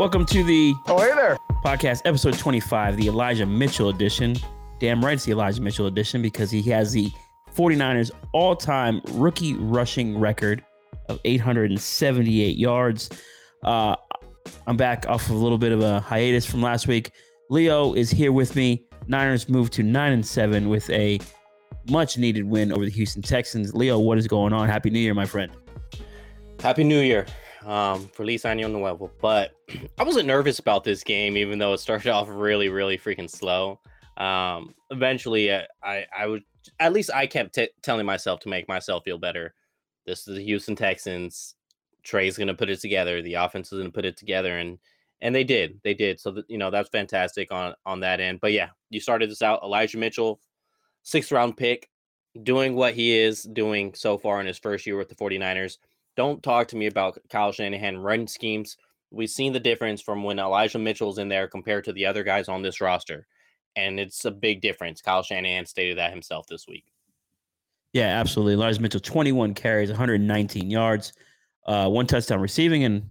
Welcome to the Oh, hey there. podcast, episode 25, the Elijah Mitchell edition. Damn right, it's the Elijah Mitchell edition because he has the 49ers all time rookie rushing record of 878 yards. Uh, I'm back off of a little bit of a hiatus from last week. Leo is here with me. Niners moved to 9 and 7 with a much needed win over the Houston Texans. Leo, what is going on? Happy New Year, my friend. Happy New Year. Um, Feliz Año Nuevo. But I wasn't nervous about this game, even though it started off really, really freaking slow. Um, eventually, I, I, I would at least I kept t- telling myself to make myself feel better. This is the Houston Texans. Trey's gonna put it together. The offense is gonna put it together, and and they did. They did. So that you know that's fantastic on on that end. But yeah, you started this out. Elijah Mitchell, sixth round pick, doing what he is doing so far in his first year with the 49ers. Don't talk to me about Kyle Shanahan run schemes. We've seen the difference from when Elijah Mitchell's in there compared to the other guys on this roster. And it's a big difference. Kyle Shanahan stated that himself this week. Yeah, absolutely. Elijah Mitchell, 21 carries, 119 yards, uh, one touchdown receiving, and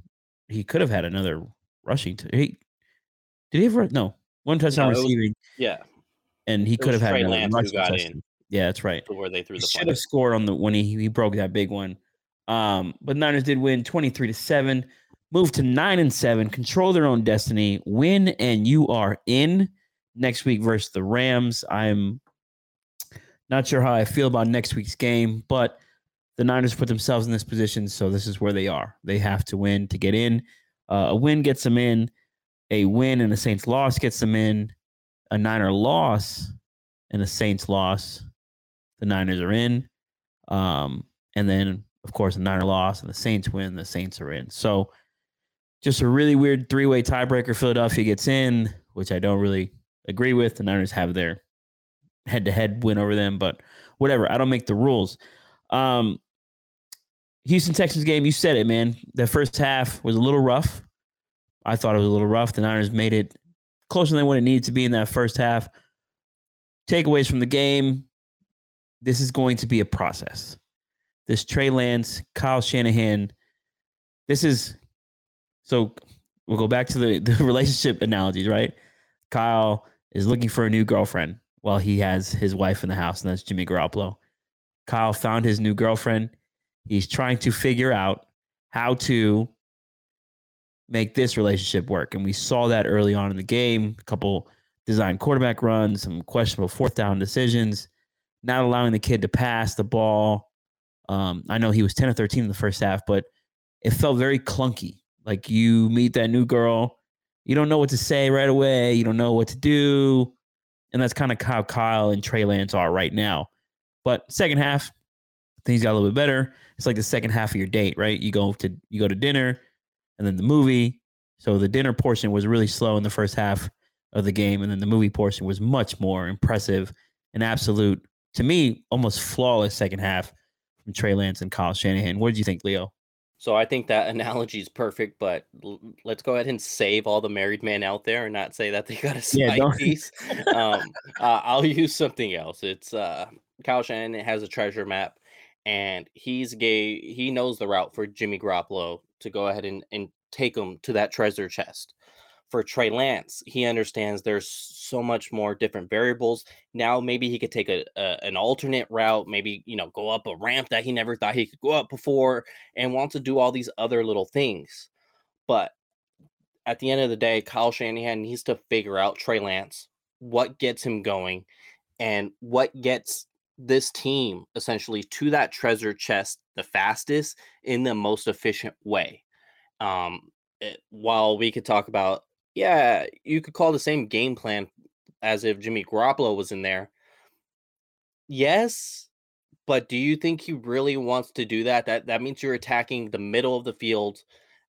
he could have had another rushing. T- he, did he ever? No, one touchdown No, it was- receiving, Yeah. and he it could have had Trey another Lance rushing got in. touchdown. Yeah, that's right. Where they threw He the should have scored on the when he, he broke that big one. Um, but Niners did win 23 to 7, move to 9 and 7, control their own destiny, win, and you are in next week versus the Rams. I'm not sure how I feel about next week's game, but the Niners put themselves in this position, so this is where they are. They have to win to get in. Uh, a win gets them in. A win and a Saints loss gets them in. A Niner loss and a Saints loss, the Niners are in. Um, and then, of course, the Niner loss and the Saints win, the Saints are in. So just a really weird three way tiebreaker. Philadelphia gets in, which I don't really agree with. The Niners have their head to head win over them, but whatever. I don't make the rules. Um, Houston Texans game, you said it, man. The first half was a little rough. I thought it was a little rough. The Niners made it closer than what it needed to be in that first half. Takeaways from the game this is going to be a process. This Trey Lance, Kyle Shanahan, this is so we'll go back to the, the relationship analogies, right? Kyle is looking for a new girlfriend while he has his wife in the house, and that's Jimmy Garoppolo. Kyle found his new girlfriend. He's trying to figure out how to make this relationship work. And we saw that early on in the game. A couple design quarterback runs, some questionable fourth down decisions, not allowing the kid to pass the ball. Um, I know he was 10 or 13 in the first half, but it felt very clunky. Like you meet that new girl, you don't know what to say right away, you don't know what to do. And that's kind of how Kyle and Trey Lance are right now. But second half, things got a little bit better. It's like the second half of your date, right? You go to you go to dinner and then the movie. So the dinner portion was really slow in the first half of the game, and then the movie portion was much more impressive and absolute to me, almost flawless second half from Trey Lance and Kyle Shanahan. What did you think, Leo? So I think that analogy is perfect, but l- let's go ahead and save all the married men out there and not say that they got a Yeah, side don't- piece. um, uh, I'll use something else. It's uh, Kyle Shanahan has a treasure map, and he's gay. He knows the route for Jimmy Garoppolo to go ahead and, and take him to that treasure chest. For Trey Lance, he understands there's so much more different variables. Now maybe he could take a, a an alternate route, maybe you know go up a ramp that he never thought he could go up before, and wants to do all these other little things. But at the end of the day, Kyle Shanahan needs to figure out Trey Lance, what gets him going, and what gets this team essentially to that treasure chest the fastest in the most efficient way. Um, it- while we could talk about, yeah, you could call the same game plan as if Jimmy Garoppolo was in there. Yes, but do you think he really wants to do that? That that means you're attacking the middle of the field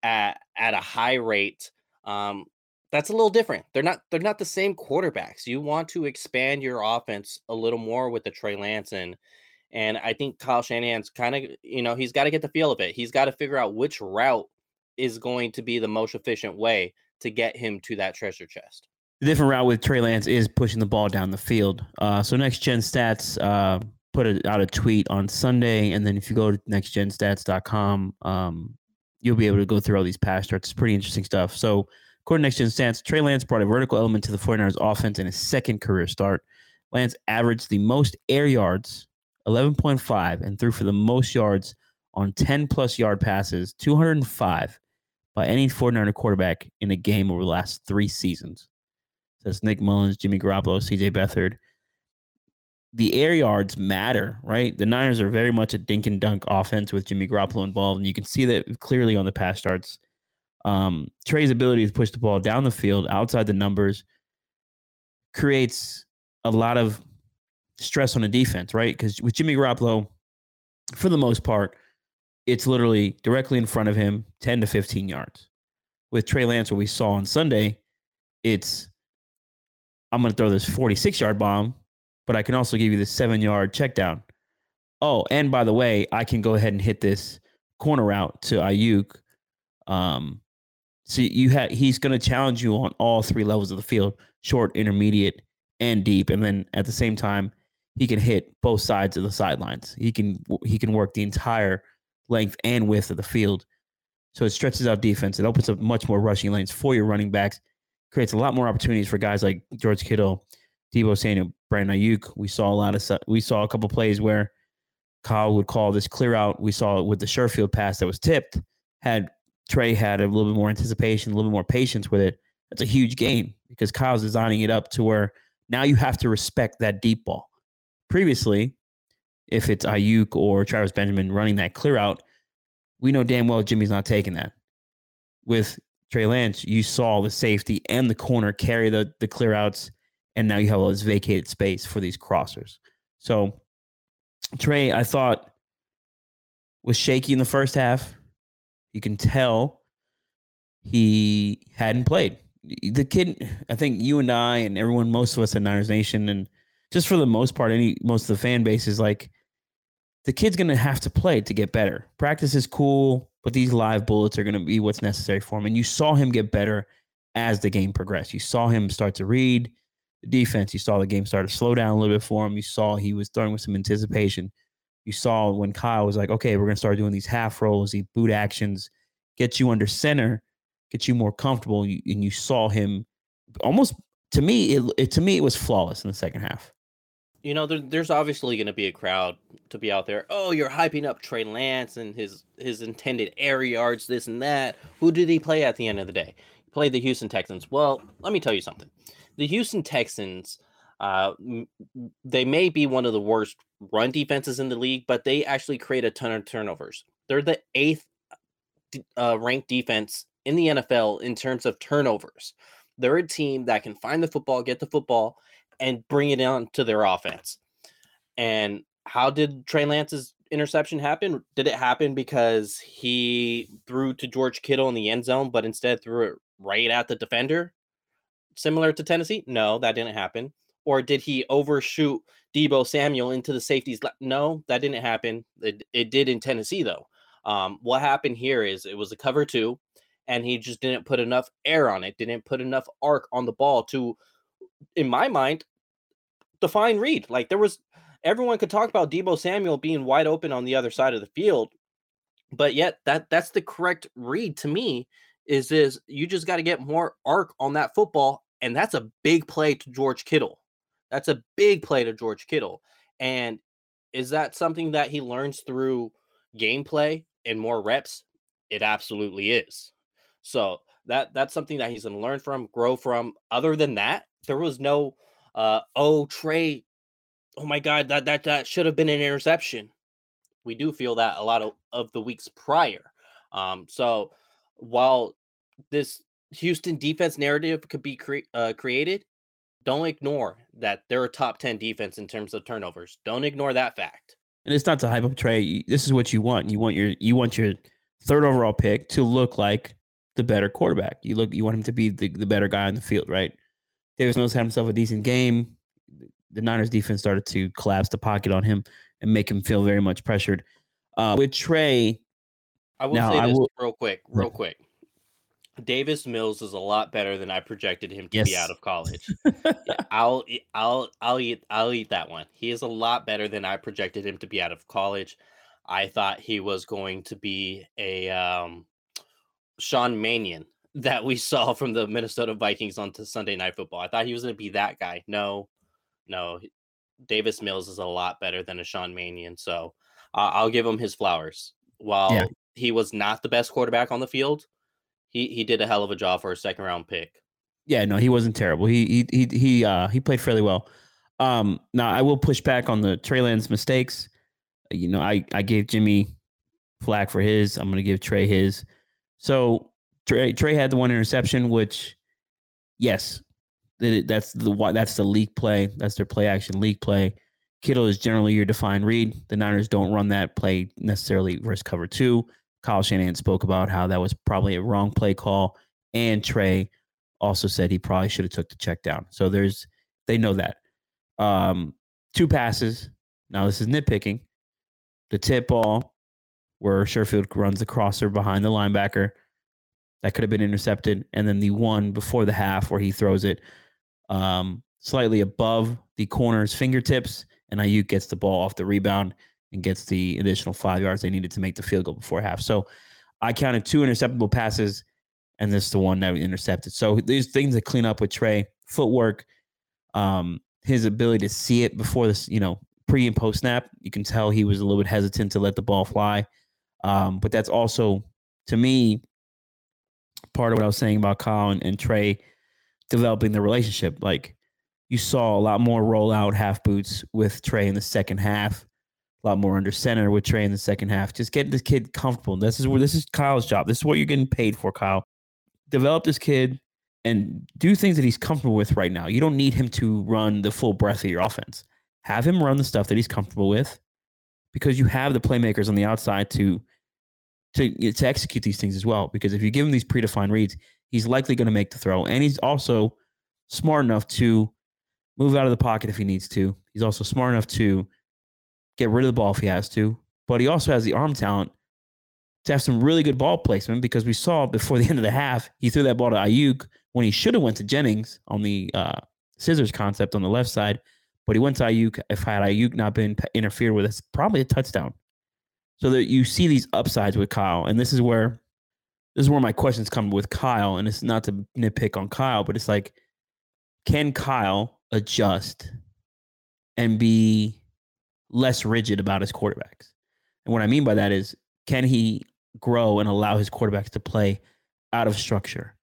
at at a high rate. Um, that's a little different. They're not they're not the same quarterbacks. You want to expand your offense a little more with the Trey Lance and and I think Kyle Shanahan's kind of you know he's got to get the feel of it. He's got to figure out which route is going to be the most efficient way to get him to that treasure chest. The different route with Trey Lance is pushing the ball down the field. Uh, so next gen stats uh, put it out a tweet on Sunday, and then if you go to nextgenstats.com, um, you'll be able to go through all these pass charts. It's pretty interesting stuff. So According to Next Gen Stats, Trey Lance brought a vertical element to the 49ers offense in his second career start. Lance averaged the most air yards, 11.5, and threw for the most yards on 10 plus yard passes, 205 by any 49er quarterback in a game over the last three seasons. That's Nick Mullens, Jimmy Garoppolo, CJ Beathard. The air yards matter, right? The Niners are very much a dink and dunk offense with Jimmy Garoppolo involved, and you can see that clearly on the pass charts. Um, Trey's ability to push the ball down the field outside the numbers creates a lot of stress on the defense, right? Because with Jimmy Garoppolo, for the most part, it's literally directly in front of him, 10 to 15 yards. With Trey Lance, what we saw on Sunday, it's I'm going to throw this 46 yard bomb, but I can also give you this seven yard check down. Oh, and by the way, I can go ahead and hit this corner route to Aiyuk. Um, so you have he's going to challenge you on all three levels of the field: short, intermediate, and deep. And then at the same time, he can hit both sides of the sidelines. He can he can work the entire length and width of the field. So it stretches out defense. It opens up much more rushing lanes for your running backs. Creates a lot more opportunities for guys like George Kittle, Deebo Samuel, Brandon Aiyuk. We saw a lot of we saw a couple plays where Kyle would call this clear out. We saw it with the Sherfield pass that was tipped. Had Trey had a little bit more anticipation, a little bit more patience with it. That's a huge game because Kyle's designing it up to where now you have to respect that deep ball. Previously, if it's Aiyuk or Travis Benjamin running that clear out, we know damn well Jimmy's not taking that. With Trey Lance, you saw the safety and the corner carry the the clear outs, and now you have all this vacated space for these crossers. So Trey, I thought was shaky in the first half. You can tell he hadn't played. The kid, I think you and I and everyone, most of us at Niners Nation, and just for the most part, any most of the fan base is like the kid's to have to play to get better. Practice is cool, but these live bullets are to be what's necessary for him. And you saw him get better as the game progressed. You saw him start to read the defense. You saw the game start to slow down a little bit for him. You saw he was throwing with some anticipation. You saw when Kyle was like, okay, we're to start doing these half rolls, these boot actions, get you under center, get you more comfortable. And you saw him almost, to me, it, it to me, it was flawless in the second half you know, there, there's obviously going to be a crowd to be out there. Oh, you're hyping up Trey Lance and his his intended air yards, this and that. Who did he play at the end of the day? He played the Houston Texans. Well, let me tell you something. The Houston Texans, uh, they may be one of the worst run defenses in the league, but they actually create a ton of turnovers. They're the eighth uh, ranked defense in the NFL in terms of turnovers. They're a team that can find the football, get the football, and bring it on to their offense. And how did Trey Lance's interception happen? Did it happen because he threw to George Kittle in the end zone, but instead threw it right at the defender? Similar to Tennessee? No, that didn't happen. Or did he overshoot Deebo Samuel into the safeties? No, that didn't happen. It, it did in Tennessee, though. Um, what happened here is it was a cover two, and he just didn't put enough air on it, didn't put enough arc on the ball to in my mind, define read. Like there was everyone could talk about Deebo Samuel being wide open on the other side of the field, but yet that that's the correct read to me. Is is you just got to get more arc on that football, and that's a big play to George Kittle. That's a big play to George Kittle. And is that something that he learns through gameplay and more reps? It absolutely is. So that that's something that he's going to learn from, grow from. Other than that, there was no uh oh Trey, oh my god, that that that should have been an interception. We do feel that a lot of, of the weeks prior. Um, so while this Houston defense narrative could be cre- uh, created, don't ignore that they're a top 10 defense in terms of turnovers. Don't ignore that fact. And it's not to hype up Trey. This is what you want. You want your you want your third overall pick to look like the better quarterback. You look you want him to be the, the better guy on the field, right? Davis Mills had himself a decent game. The Niners defense started to collapse the pocket on him and make him feel very much pressured. Uh, with Trey, I will now, say this will, real quick, real quick. Davis Mills is a lot better than I projected him to yes. be out of college. I'll I'll I'll eat I'll eat that one. He is a lot better than I projected him to be out of college. I thought he was going to be a um, Sean Mannion that we saw from the Minnesota Vikings onto Sunday Night Football. I thought he was going to be that guy. No, no. Davis Mills is a lot better than a Sean Mannion. So uh, I'll give him his flowers. While yeah. he was not the best quarterback on the field, he, he did a hell of a job for a second round pick. Yeah, no, he wasn't terrible. He he he he uh he played fairly well. Um now I will push back on the Trey Lance mistakes. You know, I I gave Jimmy flack for his. I'm gonna give Trey his. So Trey Trey had the one interception, which yes, that's the that's the leak play. That's their play action leak play. Kittle is generally your defined read. The Niners don't run that play necessarily versus cover two. Kyle Shanahan spoke about how that was probably a wrong play call, and Trey also said he probably should have took the check down. So there's they know that. Um, two passes. Now this is nitpicking. The tip ball where Sherfield runs the crosser behind the linebacker that could have been intercepted, and then the one before the half where he throws it um, slightly above the corner's fingertips, and Aiyuk gets the ball off the rebound and gets the additional five yards they needed to make the field goal before half. So I counted two interceptable passes, and this is the one that we intercepted. So there's things to clean up with Trey footwork, um, his ability to see it before this, you know, pre and post snap. You can tell he was a little bit hesitant to let the ball fly, um, but that's also to me part of what I was saying about Kyle and, and Trey developing the relationship. Like you saw a lot more rollout half boots with Trey in the second half, a lot more under center with Trey in the second half. Just get this kid comfortable. This is where this is Kyle's job. This is what you're getting paid for, Kyle. Develop this kid and do things that he's comfortable with right now. You don't need him to run the full breadth of your offense. Have him run the stuff that he's comfortable with because you have the playmakers on the outside to to to execute these things as well. Because if you give him these predefined reads, he's likely going to make the throw, and he's also smart enough to move out of the pocket if he needs to. He's also smart enough to get rid of the ball if he has to. But he also has the arm talent to have some really good ball placement because we saw before the end of the half he threw that ball to Aiyuk when he should have went to Jennings on the uh, scissors concept on the left side, but he went to Aiyuk. If had Aiyuk not been interfered with, it's probably a touchdown. So that you see these upsides with Kyle, and this is where this is where my questions come with Kyle, and it's not to nitpick on Kyle, but it's like, can Kyle adjust and be less rigid about his quarterbacks? And what I mean by that is, can he grow and allow his quarterbacks to play out of structure?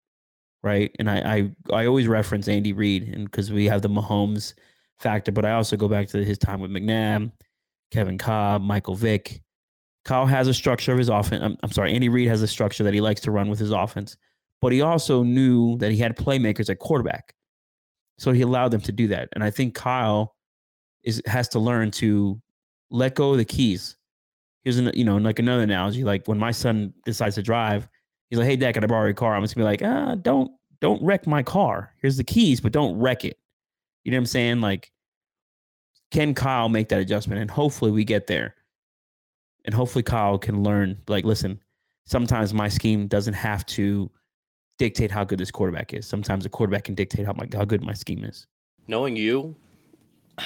Right. And I I, I always reference Andy Reid and because we have the Mahomes factor, but I also go back to his time with McNabb, Kevin Kolb, Michael Vick. Kyle has a structure of his offense. I'm, I'm sorry, Andy Reid has a structure that he likes to run with his offense, but he also knew that he had playmakers at quarterback. So he allowed them to do that. And I think Kyle is has to learn to let go of the keys. Here's an, you know, like another analogy. Like when my son decides to drive, he's like, "Hey, Dad, can I borrow your car?" I'm just gonna be like, "Ah, don't don't wreck my car. Here's the keys, but don't wreck it." You know what I'm saying? Like, can Kyle make that adjustment? And hopefully we get there and hopefully Kyle can learn. Like, listen, sometimes my scheme doesn't have to dictate how good this quarterback is. Sometimes the quarterback can dictate how my how good my scheme is. Knowing you,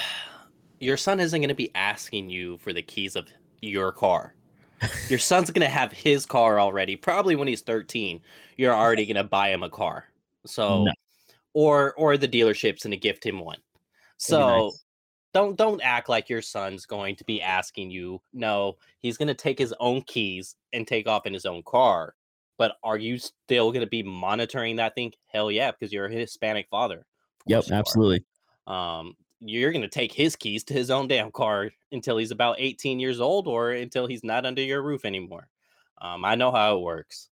your son isn't going to be asking you for the keys of your car. your son's going to have his car already. Probably when he's 13, you're already going to buy him a car. So, no. or or the dealership's going to gift him one. So nice don't don't act like your son's going to be asking you no he's going to take his own keys and take off in his own car. But are you still going to be monitoring that thing? Hell yeah because you're a hispanic father. Yep absolutely. Um you're going to take his keys to his own damn car until he's about 18 years old or until he's not under your roof anymore. Um i know how it works.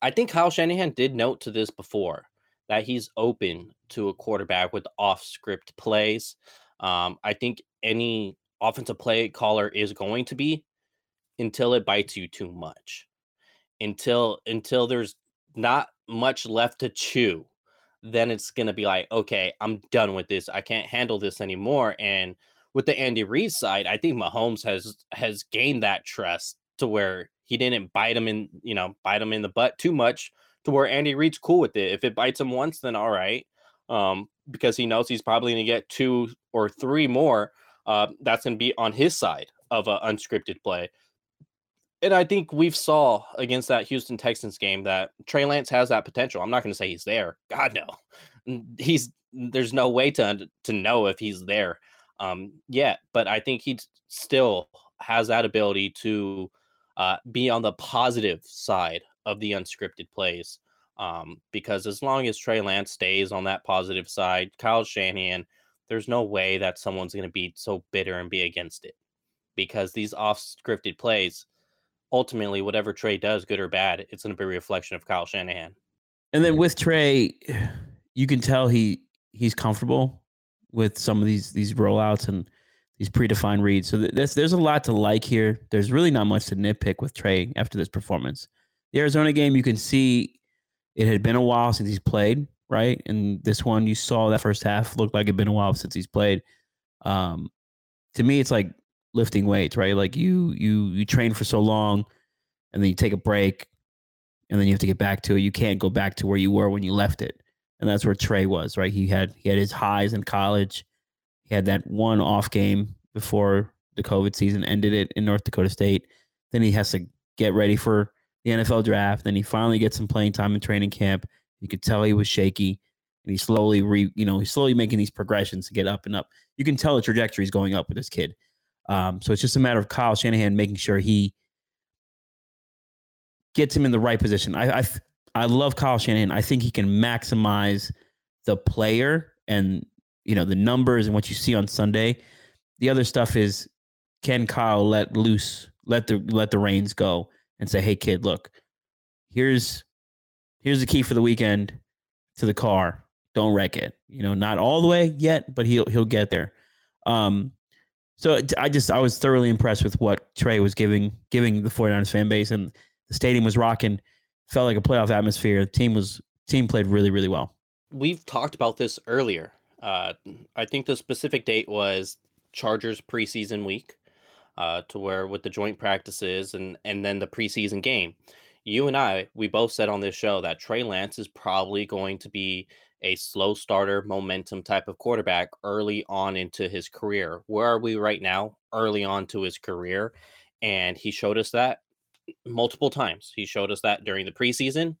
I think kyle shanahan did note to this before that he's open to a quarterback with off script plays um, I think any offensive play caller is going to be until it bites you too much. Until until there's not much left to chew, then it's gonna be like, okay, I'm done with this. I can't handle this anymore. And with the Andy Reid side, I think Mahomes has has gained that trust to where he didn't bite him in, you know, bite him in the butt too much to where Andy Reid's cool with it. If it bites him once, then all right. Um, because he knows he's probably going to get two or three more. Uh, that's going to be on his side of an unscripted play. and I think we've saw against that Houston Texans game that Trey Lance has that potential. I'm not going to say he's there. God no, he's there's no way to to know if he's there um, yet. But I think he still has that ability to uh, be on the positive side of the unscripted plays. Um, because as long as Trey Lance stays on that positive side, Kyle Shanahan, there's no way that someone's going to be so bitter and be against it. Because these off scripted plays, ultimately, whatever Trey does, good or bad, it's going to be a reflection of Kyle Shanahan. And then with Trey, you can tell he he's comfortable with some of these these rollouts and these predefined reads. So there's there's a lot to like here. There's really not much to nitpick with Trey after this performance. The Arizona game, you can see it had been a while since he's played, right? And this one, you saw that first half looked like it'd been a while since he's played. Um, to me, it's like lifting weights, right? Like you you you train for so long, and then you take a break, and then you have to get back to it. You can't go back to where you were when you left it, and that's where Trey was, right? He had he had his highs in college. He had that one off game before the COVID season ended it in North Dakota State. Then he has to get ready for the NFL draft. Then he finally gets some playing time in training camp. You could tell he was shaky, and he's slowly re, you know, he's slowly making these progressions to get up and up. You can tell the trajectory is going up with this kid. Um, so it's just a matter of Kyle Shanahan making sure he gets him in the right position. I, I I love Kyle Shanahan. I think he can maximize the player and you know the numbers and what you see on Sunday. The other stuff is can Kyle let loose, let the let the reins go and say, "Hey kid, look, here's here's the key for the weekend to the car. Don't wreck it. You know, not all the way yet, but he'll he'll get there." Um so I just I was thoroughly impressed with what Trey was giving giving the 49ers fan base and the stadium was rocking. Felt like a playoff atmosphere. The team was team played really really well. We've talked about this earlier. Uh, I think the specific date was Chargers preseason week, uh, to where with the joint practices and and then the preseason game. You and I, we both said on this show that Trey Lance is probably going to be a slow starter, momentum type of quarterback early on into his career. Where are we right now? Early on to his career, and he showed us that multiple times. He showed us that during the preseason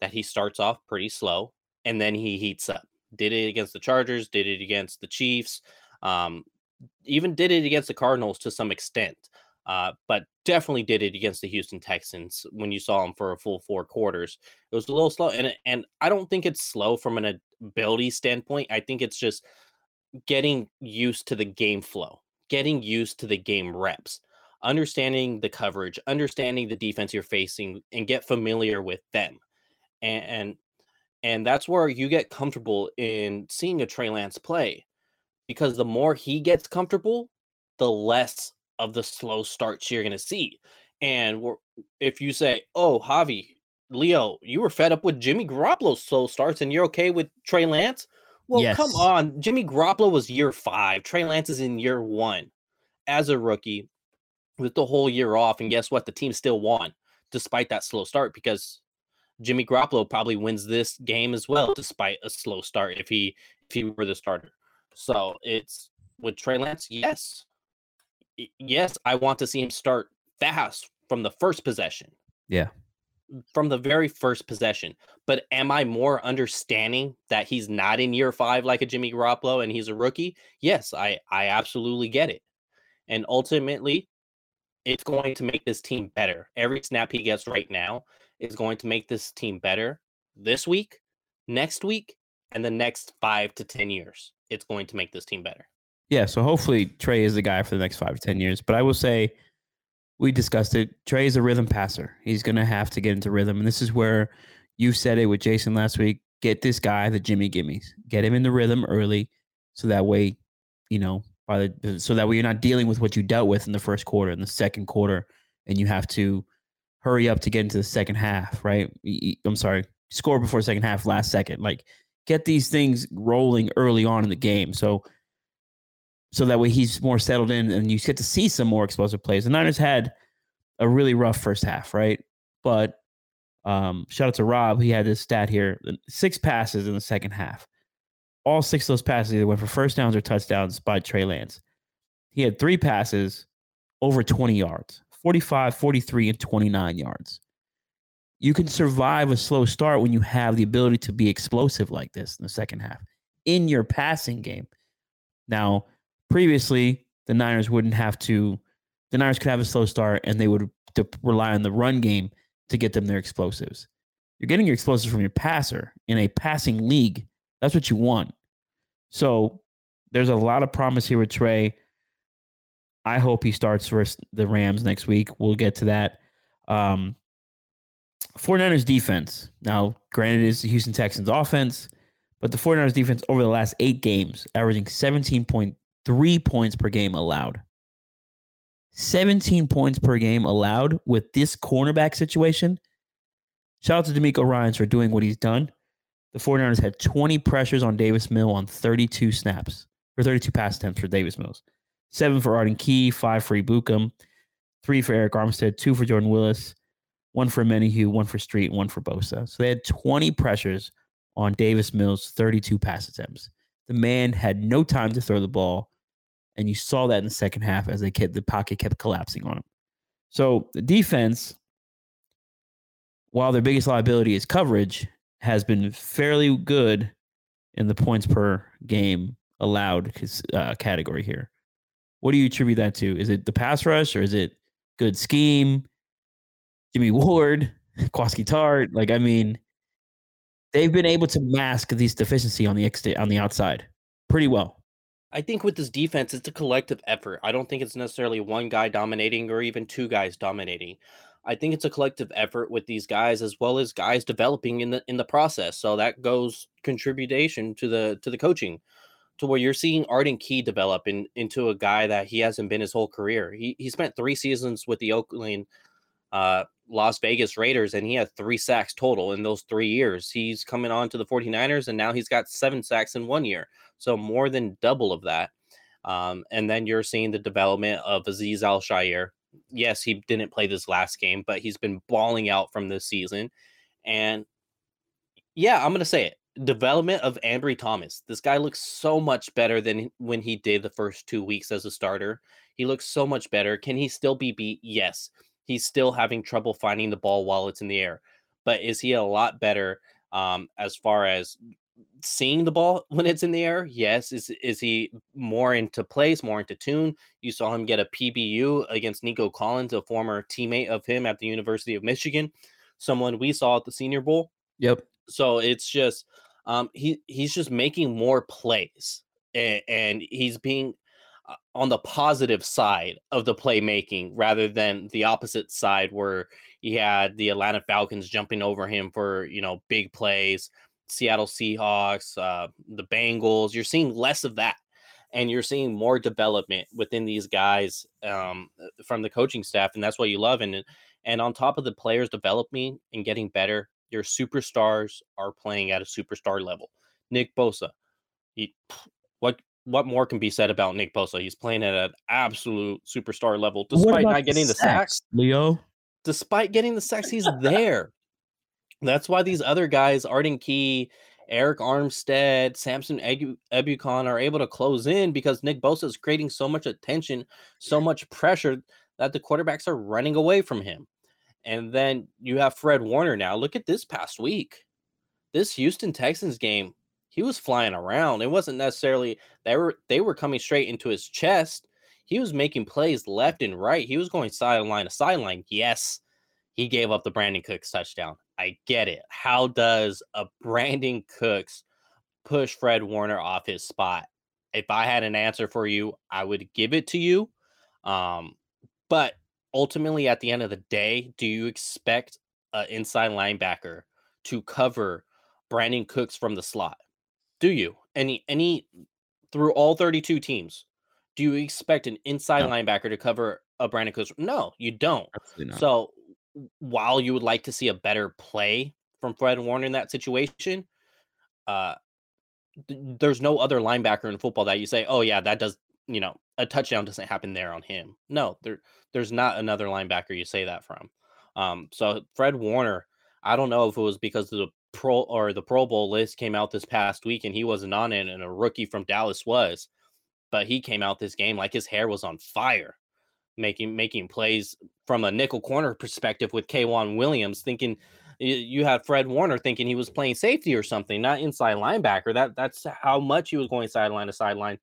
that he starts off pretty slow and then he heats up did it against the Chargers, did it against the Chiefs, um, even did it against the Cardinals to some extent, uh, but definitely did it against the Houston Texans when you saw him for a full four quarters. It was a little slow, and and I don't think it's slow from an ability standpoint. I think it's just getting used to the game flow, getting used to the game reps, understanding the coverage, understanding the defense you're facing, and get familiar with them. And, and and that's where you get comfortable in seeing a Trey Lance play because the more he gets comfortable, the less of the slow starts you're going to see. And if you say, oh, Javi, Leo, you were fed up with Jimmy Garoppolo's slow starts and you're okay with Trey Lance? Well, yes. come on. Jimmy Garoppolo was year five. Trey Lance is in year one as a rookie with the whole year off. And guess what? The team still won despite that slow start because Jimmy Garoppolo probably wins this game as well, despite a slow start if he if he were the starter. So it's with Trey Lance, yes. Yes, I want to see him start fast from the first possession. Yeah. From the very first possession. But am I more understanding that he's not in year five like a Jimmy Garoppolo and he's a rookie? Yes, I, I absolutely get it. And ultimately, it's going to make this team better. Every snap he gets right now is going to make this team better this week, next week, and the next five to 10 years. It's going to make this team better. Yeah. So hopefully Trey is the guy for the next five to 10 years. But I will say, we discussed it. Trey is a rhythm passer. He's to have to get into rhythm. And this is where you said it with Jason last week. Get this guy the Jimmy Gimmies. Get him in the rhythm early so that way, you know, by the, so that way you're not dealing with what you dealt with in the first quarter in the second quarter and you have to hurry up to get into the second half, right? I'm sorry, score before second half, last second. Like get these things rolling early on in the game. So so that way he's more settled in and you get to see some more explosive plays. The Niners had a really rough first half, right? But um, shout out to Rob. He had this stat here: six passes in the second half. All six of those passes either went for first downs or touchdowns by Trey Lance. He had three passes over 20 yards. 45, 43, and 29 yards. You can survive a slow start when you have the ability to be explosive like this in the second half in your passing game. Now, previously, the Niners wouldn't have to, the Niners could have a slow start and they would rely on the run game to get them their explosives. You're getting your explosives from your passer in a passing league. That's what you want. So there's a lot of promise here with Trey. I hope he starts for the Rams next week. We'll get to that. Um, 49ers defense. Now, granted, it's the Houston Texans offense, but the 49ers defense over the last eight games, averaging 17.3 points per game allowed. 17 points per game allowed with this cornerback situation. Shout out to DeMeco Ryans for doing what he's done. The 49ers had 20 pressures on Davis Mill on 32 snaps, or 32 pass attempts for Davis Mills. Seven for Arden Key, five for Ebukam, three for Arik Armstead, two for Jordan Willis, one for Omenihu, one for Street, one for Bosa. So they had 20 pressures on Davis Mills' 32 pass attempts. The man had no time to throw the ball, and you saw that in the second half as they kept the pocket kept collapsing on him. So the defense, while their biggest liability is coverage, has been fairly good in the points per game allowed uh, category here. What do you attribute that to? Is it the pass rush or is it good scheme? Jimmy Ward, Jaquiski Tartt. Like, I mean, they've been able to mask these deficiency on the ex- on the outside pretty well. I think with this defense, it's a collective effort. I don't think it's necessarily one guy dominating or even two guys dominating. I think it's a collective effort with these guys as well as guys developing in the in the process. So that goes contribution to the to the coaching to where you're seeing Arden Key develop in, into a guy that he hasn't been his whole career. He he spent three seasons with the Oakland uh, Las Vegas Raiders and he had three sacks total in those three years. He's coming on to the 49ers and now he's got seven sacks in one year. So more than double of that. Um, and then you're seeing the development of Aziz Al-Shaair. Yes, he didn't play this last game, but he's been balling out from this season. And yeah, I'm going to say it development of Ambry Thomas. This guy looks so much better than when he did the first two weeks as a starter. He looks so much better. Can he still be beat? Yes. He's still having trouble finding the ball while it's in the air. But is he a lot better um, as far as seeing the ball when it's in the air? Yes. Is is he more into place, more into tune? You saw him get a PBU against Nico Collins, a former teammate of him at the University of Michigan, someone we saw at the Senior Bowl. Yep. So it's just um, he he's just making more plays and, and he's being uh, on the positive side of the playmaking rather than the opposite side where he had the Atlanta Falcons jumping over him for you know big plays, Seattle Seahawks, uh, the Bengals. You're seeing less of that, and you're seeing more development within these guys um, from the coaching staff, and that's what you love. And and on top of the players developing and getting better, your superstars are playing at a superstar level. Nick Bosa, he, what what more can be said about Nick Bosa? He's playing at an absolute superstar level, despite not getting the sacks. Leo, despite getting the sacks, he's there. That's why these other guys, Arden Key, Arik Armstead, Samson Ebukam, are able to close in because Nick Bosa is creating so much attention, so much pressure that the quarterbacks are running away from him. And then you have Fred Warner now. Look at this past week. This Houston Texans game, he was flying around. It wasn't necessarily they were they were coming straight into his chest. He was making plays left and right. He was going sideline to sideline. Yes, he gave up the Brandin Cooks touchdown. I get it. How does a Brandin Cooks push Fred Warner off his spot? If I had an answer for you, I would give it to you. Um, but ultimately at the end of the day, do you expect an inside linebacker to cover Brandin Cooks from the slot? Do you? Any any through all 32 teams, do you expect an inside no. linebacker to cover a Brandin Cooks? No, you don't. So while you would like to see a better play from Fred Warner in that situation, uh there's no other linebacker in football that you say, oh yeah, that does you know a touchdown doesn't happen there on him. No, there there's not another linebacker you say that from. Um, so Fred Warner, I don't know if it was because the pro or the Pro Bowl list came out this past week and he wasn't on it, and a rookie from Dallas was, but he came out this game like his hair was on fire. Making making plays from a nickel corner perspective with K'Waun Williams, thinking you had Fred Warner thinking he was playing safety or something, not inside linebacker. That that's how much he was going sideline to sideline.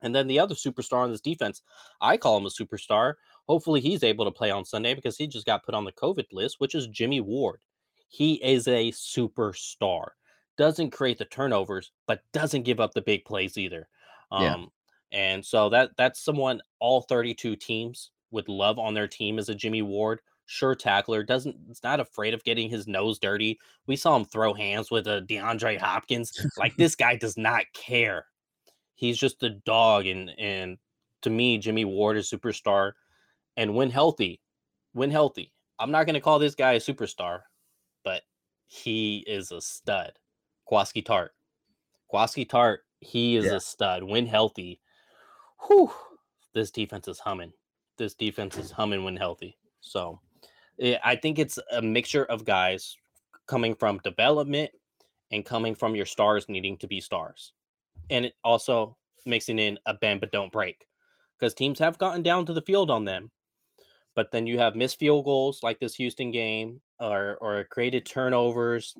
And then the other superstar on this defense, I call him a superstar. Hopefully he's able to play on Sunday because he just got put on the COVID list, which is Jimmy Ward. He is a superstar. Doesn't create the turnovers, but doesn't give up the big plays either. Um, yeah. And so that that's someone all 32 teams would love on their team as a Jimmy Ward sure tackler, doesn't is not afraid of getting his nose dirty. We saw him throw hands with a DeAndre Hopkins. Like this guy does not care. He's just a dog, and and to me, Jimmy Ward is superstar. And when healthy, when healthy, I'm not gonna call this guy a superstar, but he is a stud. Jaquiski Tartt. Jaquiski Tartt, he is yeah. a stud. When healthy, whew, this defense is humming. This defense is humming when healthy. So Eh, I think it's a mixture of guys coming from development and coming from your stars needing to be stars. And it also mixing in a bend but don't break because teams have gotten down to the field on them. But then you have missed field goals like this Houston game or, or created turnovers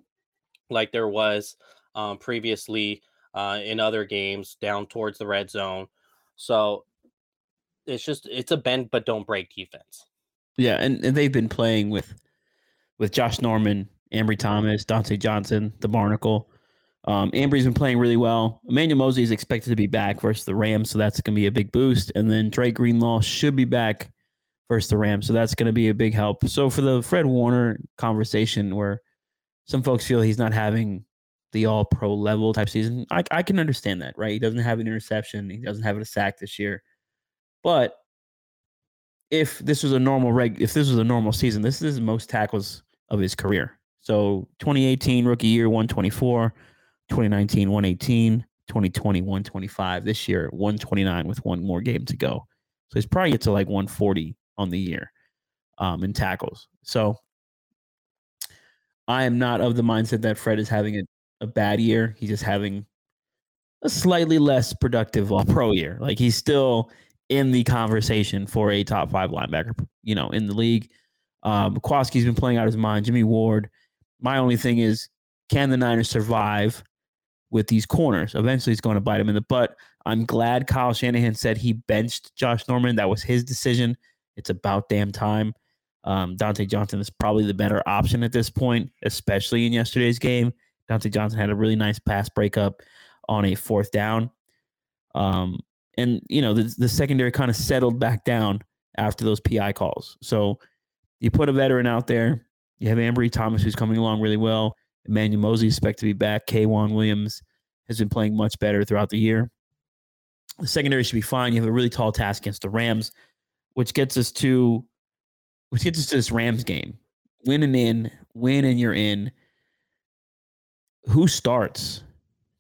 like there was um, previously uh, in other games down towards the red zone. So it's just, it's a bend but don't break defense. Yeah, and, and they've been playing with with Josh Norman, Ambry Thomas, Dontae Johnson, the Barnacle. Um, Ambry's been playing really well. Emmanuel Moseley is expected to be back versus the Rams, so that's going to be a big boost. And then Dre Greenlaw should be back versus the Rams, so that's going to be a big help. So for the Fred Warner conversation, where some folks feel he's not having the All Pro level type season, I, I can understand that, right? He doesn't have an interception, he doesn't have a sack this year, but if this was a normal reg, if this was a normal season, this is most tackles of his career. So 2018 rookie year 124, 2019 118, 2020 125. This year 129 with one more game to go. So he's probably get to like 140 on the year um, in tackles. So I am not of the mindset that Fred is having a, a bad year. He's just having a slightly less productive all pro year. Like he's still in the conversation for a top five linebacker, you know, in the league. Um, McQuaski's been playing out his mind. Jimmy Ward. My only thing is, can the Niners survive with these corners? Eventually, it's going to bite him in the butt. I'm glad Kyle Shanahan said he benched Josh Norman. That was his decision. It's about damn time. Um, Dontae Johnson is probably the better option at this point, especially in yesterday's game. Dontae Johnson had a really nice pass breakup on a fourth down. Um, and you know the, the secondary kind of settled back down after those PI calls. So you put a veteran out there. You have Ambry Thomas who's coming along really well. Emmanuel Moseley is expected to be back. K'Waun Williams has been playing much better throughout the year. The secondary should be fine. You have a really tall task against the Rams, which gets us to which gets us to this Rams game. Win and in, win and you're in. Who starts?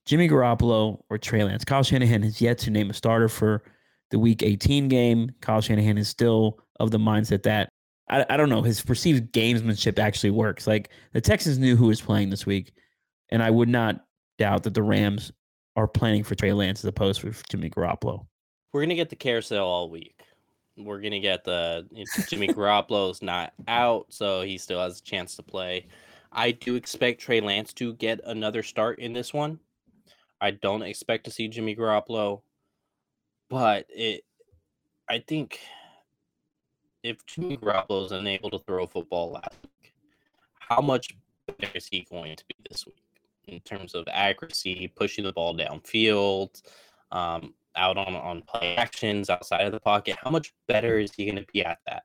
Jimmy Garoppolo or Trey Lance. Kyle Shanahan has yet to name a starter for the Week 18 game. Kyle Shanahan is still of the mindset that I, I don't know his perceived gamesmanship actually works. Like the Texans knew who was playing this week, and I would not doubt that the Rams are planning for Trey Lance as opposed to Jimmy Garoppolo. We're gonna get the carousel all week. We're gonna get the Jimmy Garoppolo's not out, so he still has a chance to play. I do expect Trey Lance to get another start in this one. I don't expect to see Jimmy Garoppolo, but it. I think if Jimmy Garoppolo is unable to throw a football last week, how much better is he going to be this week in terms of accuracy, pushing the ball downfield, um, out on on play actions outside of the pocket? How much better is he going to be at that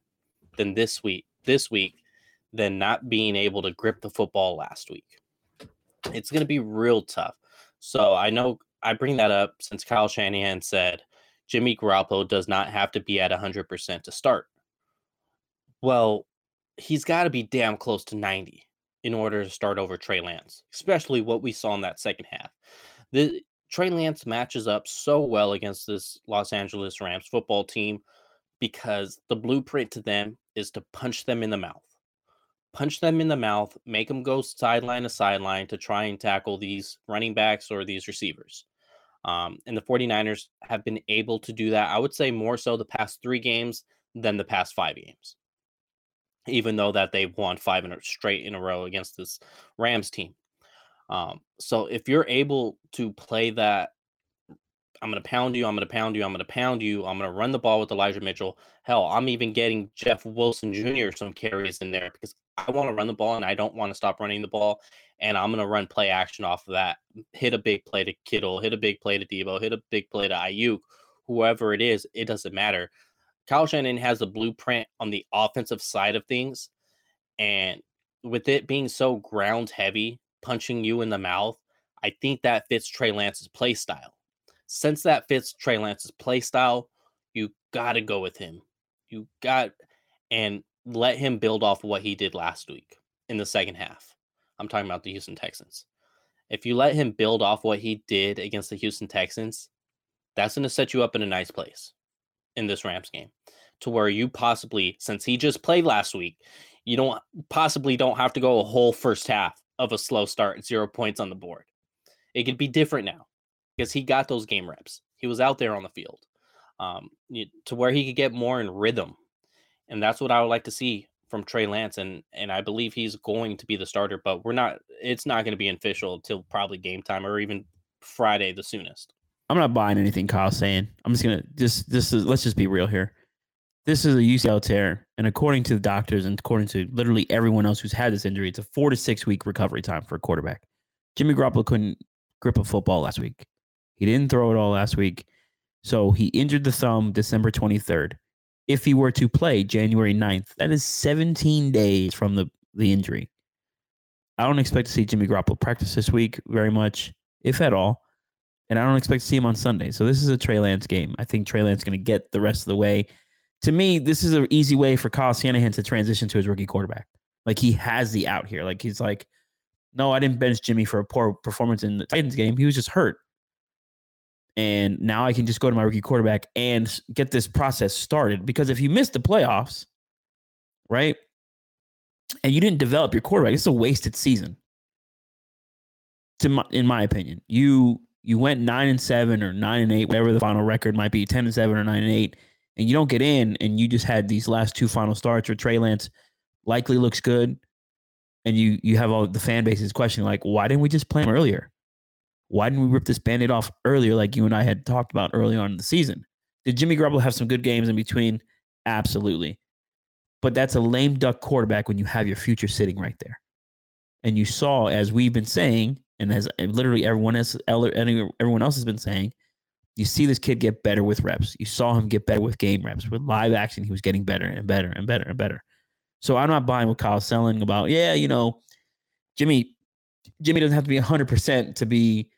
than this week? This week, than not being able to grip the football last week. It's going to be real tough. So I know I bring that up since Kyle Shanahan said Jimmy Garoppolo does not have to be at 100% to start. Well, he's got to be damn close to 90 in order to start over Trey Lance, especially what we saw in that second half. The Trey Lance matches up so well against this Los Angeles Rams football team because the blueprint to them is to punch them in the mouth punch them in the mouth, make them go sideline to sideline to try and tackle these running backs or these receivers. Um, and the 49ers have been able to do that. I would say more so the past three games than the past five games, even though that they've won five in a straight in a row against this Rams team. Um, so if you're able to play that, I'm going to pound you, I'm going to pound you, I'm going to pound you, I'm going to run the ball with Elijah Mitchell. Hell, I'm even getting Jeff Wilson Jr. some carries in there because I want to run the ball and I don't want to stop running the ball. And I'm going to run play action off of that. Hit a big play to Kittle, hit a big play to Deebo, hit a big play to Aiyuk, whoever it is, it doesn't matter. Kyle Shanahan has a blueprint on the offensive side of things. And with it being so ground heavy, punching you in the mouth, I think that fits Trey Lance's play style. Since that fits Trey Lance's play style, you got to go with him. You got and let him build off of what he did last week in the second half. I'm talking about the Houston Texans. If you let him build off what he did against the Houston Texans, that's going to set you up in a nice place in this Rams game to where you possibly, since he just played last week, you don't possibly don't have to go a whole first half of a slow start, zero points on the board. It could be different now because he got those game reps. He was out there on the field um, to where he could get more in rhythm, and that's what I would like to see from Trey Lance. And and I believe he's going to be the starter, but we're not. It's not going to be official until probably game time or even Friday, the soonest. I'm not buying anything Kyle's saying. I'm just gonna just this is let's just be real here. This is a UCL tear, and according to the doctors and according to literally everyone else who's had this injury, it's a four to six week recovery time for a quarterback. Jimmy Garoppolo couldn't grip a football last week. He didn't throw it all last week. So he injured the thumb December 23rd. If he were to play January 9th, that is 17 days from the, the injury. I don't expect to see Jimmy Garoppolo practice this week very much, if at all. And I don't expect to see him on Sunday. So this is a Trey Lance game. I think Trey Lance is going to get the rest of the way. To me, this is an easy way for Kyle Shanahan to transition to his rookie quarterback. Like he has the out here. Like he's like, no, I didn't bench Jimmy for a poor performance in the Titans game. He was just hurt. And now I can just go to my rookie quarterback and get this process started. Because if you miss the playoffs, right, and you didn't develop your quarterback, it's a wasted season. To my, in my opinion, you you went nine and seven or nine and eight, whatever the final record might be, ten and seven or nine and eight, and you don't get in, and you just had these last two final starts where Trey Lance likely looks good, and you you have all the fan bases questioning like, why didn't we just play him earlier? Why didn't we rip this band-aid off earlier, like you and I had talked about early on in the season? Did Jimmy Garoppolo have some good games in between? Absolutely. But that's a lame duck quarterback when you have your future sitting right there. And you saw, as we've been saying, and as literally everyone else, everyone else has been saying, you see this kid get better with reps. You saw him get better with game reps. With live action, he was getting better and better and better and better. So I'm not buying what Kyle's selling about, yeah, you know, Jimmy, Jimmy doesn't have to be 100% to be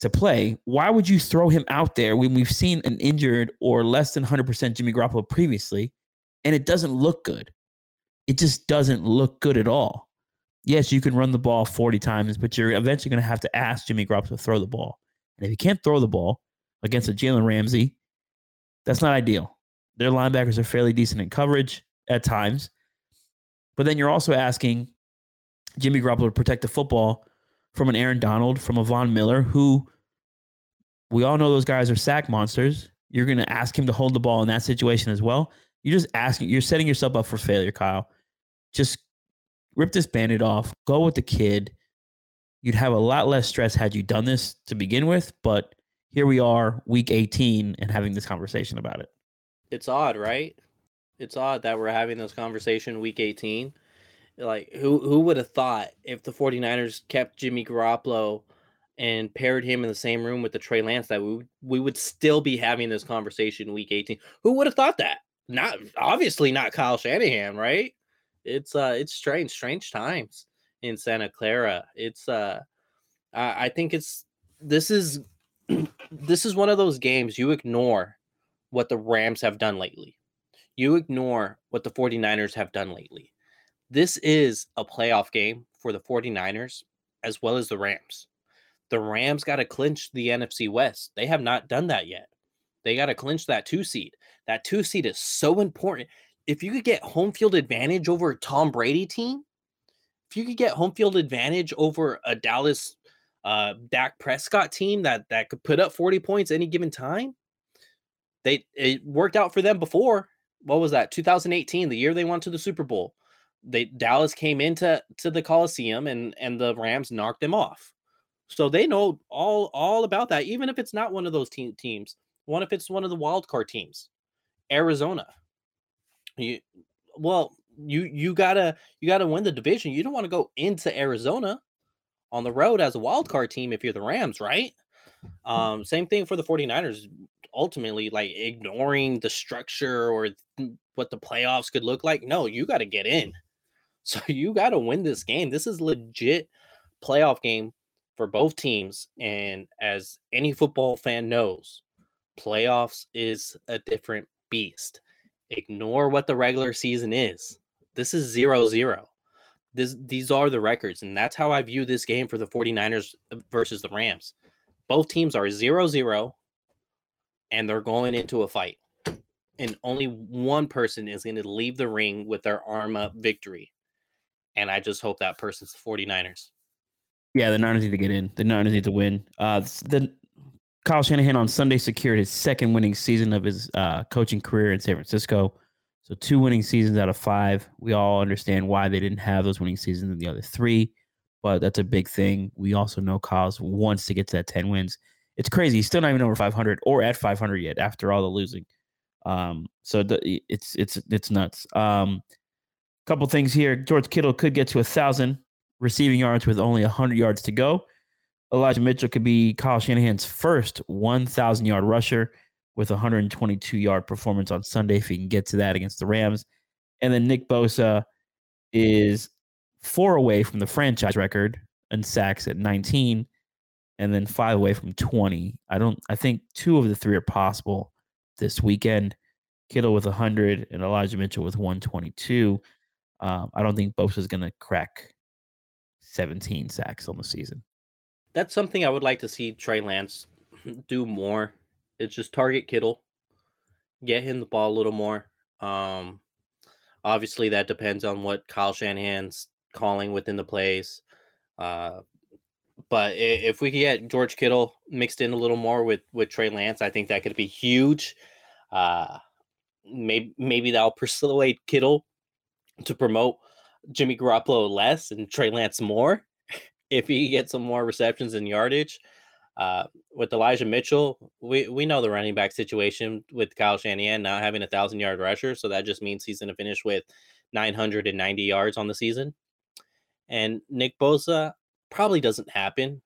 to play. Why would you throw him out there when we've seen an injured or less than 100% Jimmy Garoppolo previously and it doesn't look good? It just doesn't look good at all yes, you can run the ball 40 times, but you're eventually going to have to ask Jimmy Garoppolo to throw the ball. And if he can't throw the ball against a Jalen Ramsey, that's not ideal. Their linebackers are fairly decent in coverage at times. But then you're also asking Jimmy Garoppolo to protect the football from an Aaron Donald, from a Von Miller, who we all know those guys are sack monsters. You're going to ask him to hold the ball in that situation as well. You're just asking, you're setting yourself up for failure, Kyle. Just rip this bandit off, go with the kid. You'd have a lot less stress had you done this to begin with, but here we are, week 18, and having this conversation about it. It's odd, right? It's odd that we're having this conversation week 18. Like, who who would have thought if the 49ers kept Jimmy Garoppolo and paired him in the same room with the Trey Lance that we, we would still be having this conversation week 18? Who would have thought that? Not obviously not Kyle Shanahan, right? it's uh it's strange, strange times in Santa Clara. It's uh I, I think it's this is this is one of those games you ignore what the Rams have done lately. You ignore what the 49ers have done lately. This is a playoff game for the 49ers as well as the Rams. The Rams got to clinch the NFC West. They have not done that yet. They got to clinch that two seed. That two seed is so important if you could get home field advantage over a Tom Brady team, if you could get home field advantage over a Dallas uh Dak Prescott team that that could put up 40 points any given time, they it worked out for them before. what was that? 2018, the year they went to the Super Bowl. They Dallas came into to the Coliseum and and the Rams knocked them off. So they know all all about that, even if it's not one of those team, teams. One if it's one of the wild card teams, Arizona. You well, you you gotta you gotta win the division. You don't want to go into Arizona on the road as a wild card team if you're the Rams, right? Um, same thing for the 49ers. Ultimately, like ignoring the structure or what the playoffs could look like. No, you got to get in. So you got to win this game. This is legit playoff game for both teams. And as any football fan knows, playoffs is a different beast. Ignore what the regular season is. This is zero zero. This, these are the records. And that's how I view this game for the 49ers uh, versus the Rams. Both teams are zero zero and they're going into a fight. And only one person is going to leave the ring with their arm up victory. And I just hope that person's the 49ers. Yeah, the Niners need to get in. The Niners need to win. Uh, the Kyle Shanahan on Sunday secured his second winning season of his uh, coaching career in San Francisco. So two winning seasons out of five. We all understand why they didn't have those winning seasons in the other three, but that's a big thing. We also know Kyle wants to get to that 10 wins. It's crazy. He's still not even over 500 or at 500 yet after all the losing. Um, so the, it's it's it's nuts. Um, couple things here. George Kittle could get to a thousand receiving yards with only 100 yards to go. Elijah Mitchell could be Kyle Shanahan's first 1,000 yard rusher with 122 yard performance on Sunday if he can get to that against the Rams. And then Nick Bosa is four away from the franchise record in sacks at 19 and then five away from 20. I don't I think two of the three are possible this weekend. Kittle with 100 and Elijah Mitchell with 122. Um, I don't think Bosa is going to crack 17 sacks on the season. That's something I would like to see Trey Lance do more. It's just target Kittle, get him the ball a little more. Um, obviously, that depends on what Kyle Shanahan's calling within the plays. Uh, but if we could get George Kittle mixed in a little more with with Trey Lance, I think that could be huge. Uh, maybe maybe that'll persuade Kittle to promote Jimmy Garoppolo less and Trey Lance more if he gets some more receptions and yardage. Uh, with Elijah Mitchell, we, we know the running back situation with Kyle Shanahan not having a thousand yard rusher. So that just means he's going to finish with 990 yards on the season. And Nick Bosa probably doesn't happen,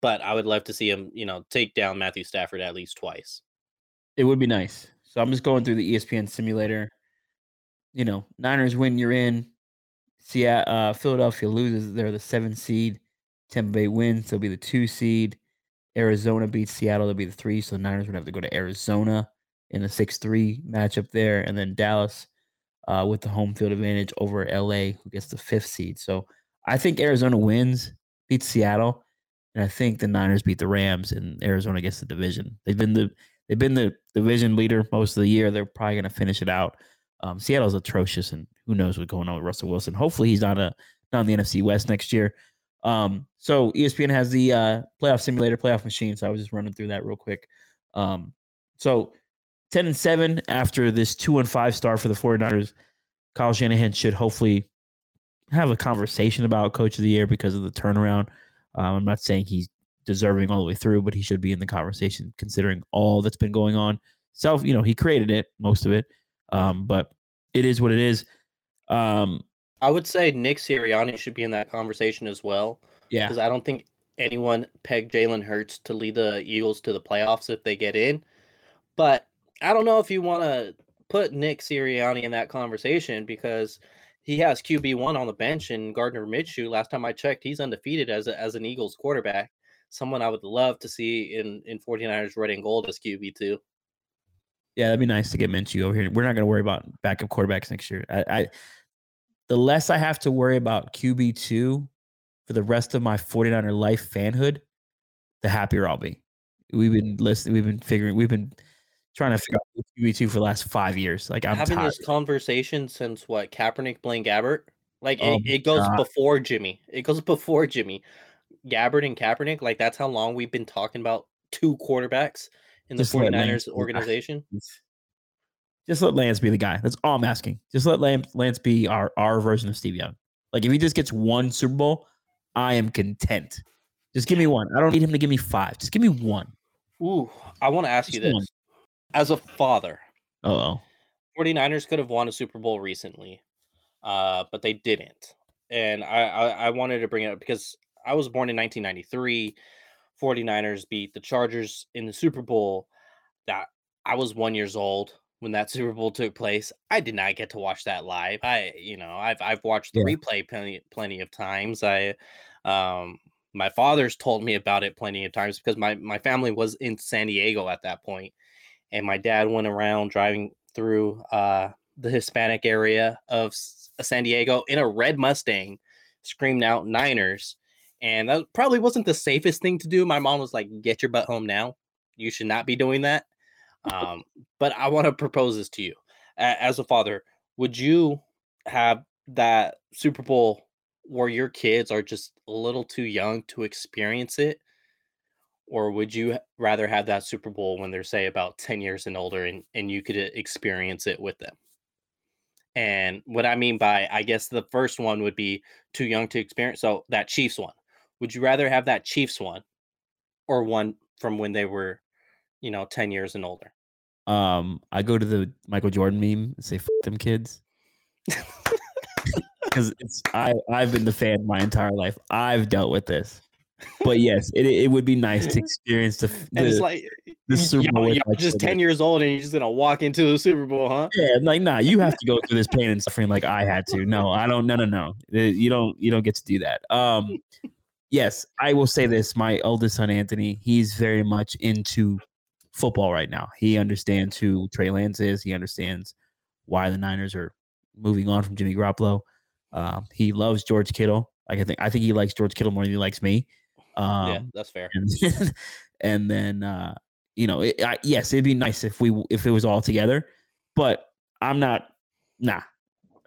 but I would love to see him, you know, take down Matthew Stafford at least twice. It would be nice. So I'm just going through the ESPN simulator. You know, Niners win, you're in. Seattle, uh, Philadelphia loses. They're the seven seed. Tampa Bay wins. They'll be the two seed. Arizona beats Seattle. They'll be the three. So the Niners would have to go to Arizona in a 6 3 matchup there. And then Dallas uh, with the home field advantage over LA, who gets the fifth seed. So I think Arizona wins, beats Seattle. And I think the Niners beat the Rams and Arizona gets the division. They've been the they've been the division leader most of the year. They're probably going to finish it out. Um, Seattle's atrocious, and who knows what's going on with Russell Wilson. Hopefully, he's not a not in the NFC West next year. Um, so ESPN has the uh, playoff simulator, playoff machine. So I was just running through that real quick. Um, so 10 and 7 after this 2 and 5 star for the 49ers. Kyle Shanahan should hopefully have a conversation about coach of the year because of the turnaround. Um, I'm not saying he's deserving all the way through, but he should be in the conversation considering all that's been going on. Self, you know, he created it, most of it. Um, but it is what it is. Um, I would say Nick Sirianni should be in that conversation as well. Yeah, because I don't think anyone pegged Jalen Hurts to lead the Eagles to the playoffs if they get in. But I don't know if you want to put Nick Sirianni in that conversation because he has QB one on the bench and Gardner Minshew. Last time I checked, he's undefeated as a, as an Eagles quarterback. Someone I would love to see in in 49ers red and gold as QB two. Yeah, that'd be nice to get Minshew over here. We're not going to worry about backup quarterbacks next year. I, I, the less I have to worry about QB two for the rest of my 49er life fanhood, the happier I'll be. We've been listening. We've been figuring. We've been trying to figure out QB two for the last five years. Like I'm having tired. this conversation since what Kaepernick, Blaine Gabbert. Like oh it, it goes God. before Jimmy. It goes before Jimmy. Gabbert and Kaepernick. Like that's how long we've been talking about two quarterbacks in the Just 49ers organization. Just let Lance be the guy. That's all I'm asking. Just let Lance, Lance be our our version of Steve Young. Like if he just gets one Super Bowl, I am content. Just give me one. I don't need him to give me five. Just give me one. Ooh, I want to ask Just you this. one. As a father, Oh, 49ers could have won a Super Bowl recently, uh, but they didn't. And I, I, I wanted to bring it up because I was born in 1993. 49ers beat the Chargers in the Super Bowl. That I was one years old when that Super Bowl took place. I did not get to watch that live. I, you know, I've I've watched the Yeah. replay plenty plenty of times. I, um, my father's told me about it plenty of times because my my family was in San Diego at that point, and my dad went around driving through uh the Hispanic area of San Diego in a red Mustang, screamed out Niners. And that probably wasn't the safest thing to do. My mom was like, "Get your butt home now. You should not be doing that." Um, but I want to propose this to you, as a father. Would you have that Super Bowl where your kids are just a little too young to experience it, or would you rather have that Super Bowl when they're say about ten years and older, and and you could experience it with them? And what I mean by, I guess the first one would be too young to experience. So that Chiefs one, would you rather have that Chiefs one or one from when they were, you know, 10 years and older? um, I go to the Michael Jordan meme and say "F them kids" because it's I I've been the fan my entire life. I've dealt with this, but yes, it it would be nice to experience the f- And it's like, the Super Bowl. you're just 10 years old and you're just going to walk into the Super Bowl, huh? Yeah, like nah, you have to go through this pain and suffering like I had to. No, I don't. No, no, no. Uh, You don't. You don't get to do that. Um, yes, I will say this. My oldest son Anthony, he's very much into football right now. He understands who Trey Lance is. He understands why the Niners are moving on from Jimmy Garoppolo. Um, he loves George Kittle. Like I think, I think he likes George Kittle more than he likes me. Um, yeah, that's fair. and then, and then uh, you know, it, I, yes, it'd be nice if we if it was all together, but I'm not. Nah,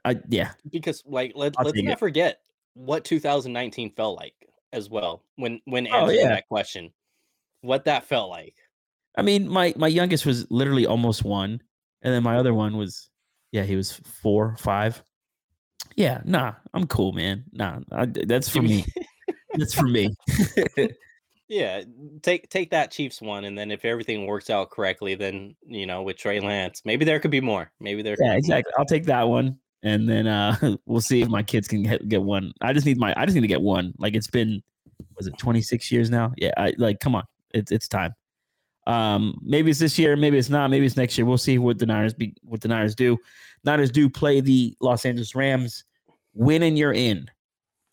I yeah, Because, like, let, I'll let's not it. forget what 2019 felt like as well when when Oh, answering yeah. that question. What that felt like. I mean, my my youngest was literally almost one, and then my other mm-hmm. one was, yeah, he was four, five. Yeah, nah, I'm cool, man. Nah, I, that's for me. That's for me. Yeah, mm, take take that Chiefs one, and then if everything works out correctly, then you know with Trey Lance, maybe there could be more. Maybe there. could yeah, be more. exactly. I'll take that one, and then uh we'll see if my kids can get, get one. I just need my. I just need to get one. Like it's been, was it 26 years now? Yeah, I like. Come on, it's it's time. Um, maybe it's this year, maybe it's not, maybe it's next year. We'll see what the Niners be what the Niners do. Niners do play the Los Angeles Rams. Win and you're in.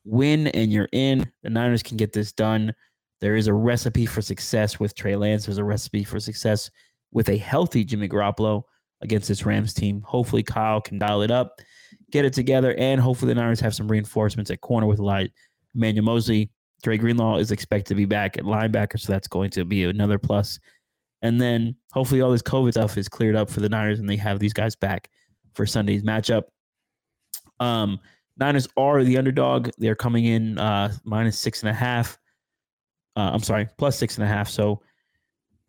Win and you're in. The Niners can get this done. There is a recipe for success with Trey Lance. There's a recipe for success with a healthy Jimmy Garoppolo against this Rams team. Hopefully, Kyle can dial it up, get it together, and hopefully the Niners have some reinforcements at corner with Eli Emmanuel Moseley. Dre Greenlaw is expected to be back at linebacker, so that's going to be another plus. And then hopefully all this COVID stuff is cleared up for the Niners and they have these guys back for Sunday's matchup. Um, Niners are the underdog. They're coming in uh, minus six and a half. Uh, I'm sorry, plus six and a half. So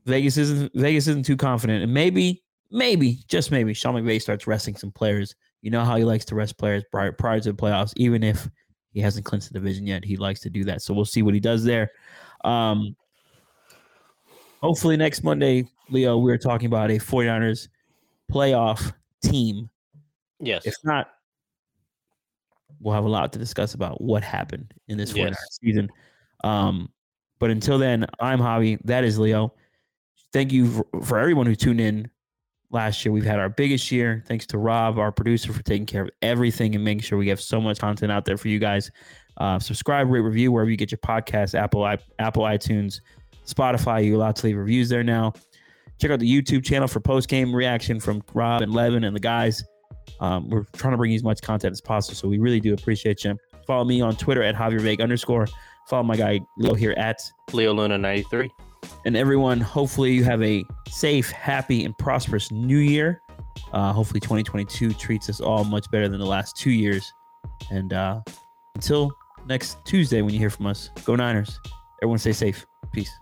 Vegas isn't Vegas isn't too confident, and maybe, maybe, just maybe, Sean McVay starts resting some players. You know how he likes to rest players prior, prior to the playoffs, even if he hasn't clinched the division yet. He likes to do that. So we'll see what he does there. Um, hopefully next Monday, Leo, we're talking about a 49ers playoff team. Yes. If not, we'll have a lot to discuss about what happened in this 49ers Yes. season. Um, but until then, I'm Javi. That is Leo. Thank you for, for everyone who tuned in last year. We've had our biggest year. Thanks to Rob, our producer, for taking care of everything and making sure we have so much content out there for you guys. Uh, subscribe, rate, review wherever you get your podcast, Apple, Apple, iTunes, Spotify. You're allowed to leave reviews there now. Check out the YouTube channel for post game reaction from Rob and Levin and the guys. Um, we're trying to bring you as much content as possible, so we really do appreciate you. Follow me on Twitter at Javier Vega underscore. Follow my guy Leo here at Leo Luna 93. And everyone. Hopefully, you have a safe, happy, and prosperous new year. Uh, hopefully, 2022 treats us all much better than the last two years. And uh, until next Tuesday, when you hear from us, go Niners. Everyone, stay safe. Peace.